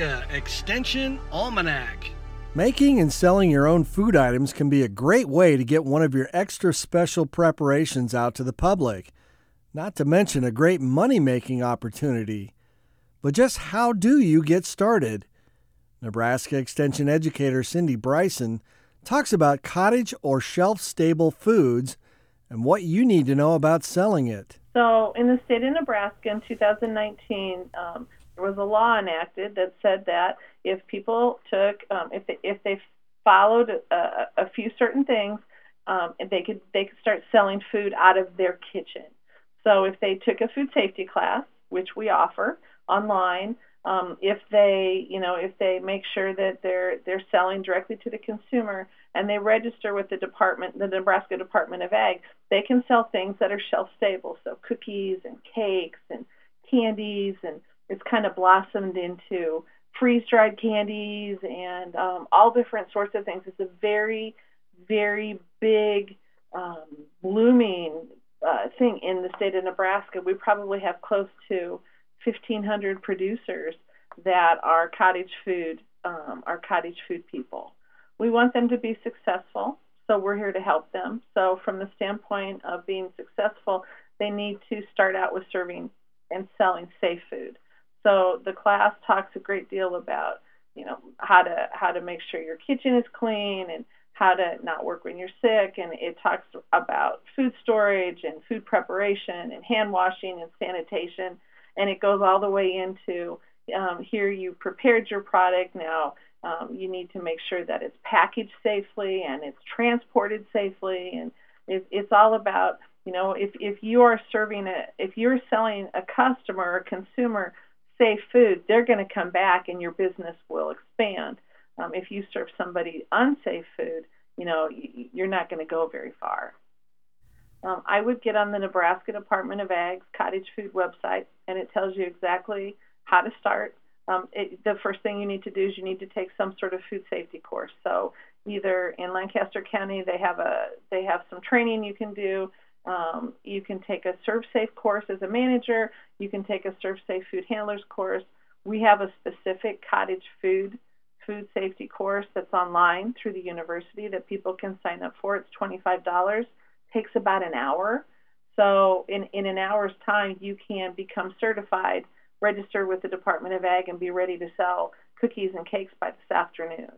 Nebraska Extension Almanac. Making and selling your own food items can be a great way to get one of your extra special preparations out to the public, not to mention a great money making opportunity. But just how do you get started? Nebraska Extension educator Cindy Brison talks about cottage or shelf stable foods and what you need to know about selling it. So, in the state of Nebraska in 2019, um, there was a law enacted that said that if people took, um, if they, if they followed a, a few certain things, um, they could they could start selling food out of their kitchen. So, if they took a food safety class, which we offer online, um, if they you know if they make sure that they're they're selling directly to the consumer and they register with the department the Nebraska Department of Ag they can sell things that are shelf stable so cookies and cakes and candies and it's kind of blossomed into freeze dried candies and um, all different sorts of things it's a very very big um, blooming uh, thing in the state of Nebraska we probably have close to 1,500 producers that are cottage food, um, are cottage food people. We want them to be successful, so we're here to help them. So, from the standpoint of being successful, they need to start out with serving and selling safe food. So, the class talks a great deal about, you know, how to how to make sure your kitchen is clean and how to not work when you're sick, and it talks about food storage and food preparation and hand washing and sanitation. And it goes all the way into um, here you prepared your product. Now um, you need to make sure that it's packaged safely and it's transported safely. And it, it's all about you know if if you are serving a if you're selling a customer or consumer safe food they're going to come back and your business will expand um, if you serve somebody unsafe food you know you're not going to go very far um, I would get on the Nebraska Department of Ag's cottage food website, and it tells you exactly how to start. Um, it, the first thing you need to do is you need to take some sort of food safety course. So either in Lancaster County they have a they have some training you can do. Um, you can take a Serve Safe course as a manager. You can take a ServSafe food handlers course. We have a specific cottage food food safety course that's online through the university that people can sign up for. It's twenty five dollars takes about an hour. So in, in an hour's time, you can become certified, register with the Department of Ag, and be ready to sell cookies and cakes by this afternoon.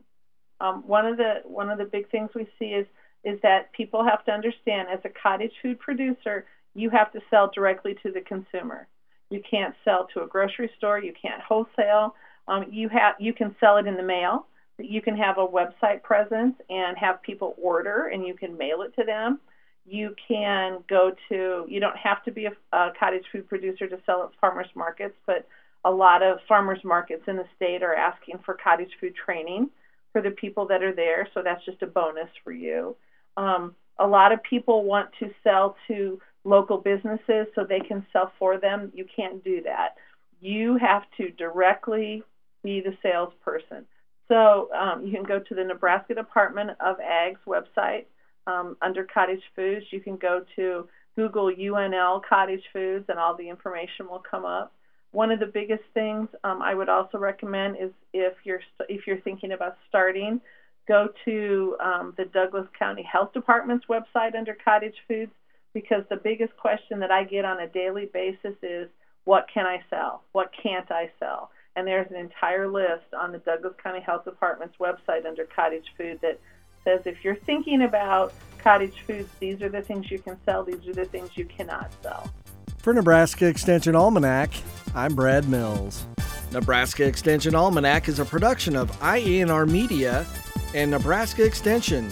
Um, one of the one of the big things we see is is that people have to understand as a cottage food producer, you have to sell directly to the consumer. You can't sell to a grocery store. You can't wholesale. Um, you have you can sell it in the mail. You can have a website presence and have people order, and you can mail it to them you can go to you don't have to be a, a, cottage food producer to sell at farmers markets but a lot of farmers markets in the state are asking for cottage food training for the people that are there so that's just a bonus for you um, a lot of people want to sell to local businesses so they can sell for them you can't do that you have to directly be the salesperson so um, you can go to the nebraska department of ag's website um, under cottage foods. You can go to Google UNL cottage foods, and all the information will come up. One of the biggest things um, I would also recommend is if you're if you're thinking about starting, go to um, the Douglas County Health Department's website under cottage foods because the biggest question that I get on a daily basis is what can I sell? What can't I sell? And there's an entire list on the Douglas County Health Department's website under cottage food that says if you're thinking about cottage foods, these are the things you can sell, these are the things you cannot sell. For Nebraska Extension Almanac, I'm Brad Mills. Nebraska Extension Almanac is a production of IANR Media and Nebraska Extension.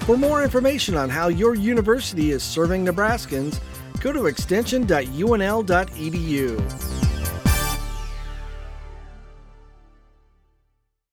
For more information on how your university is serving Nebraskans, go to extension.unl.edu.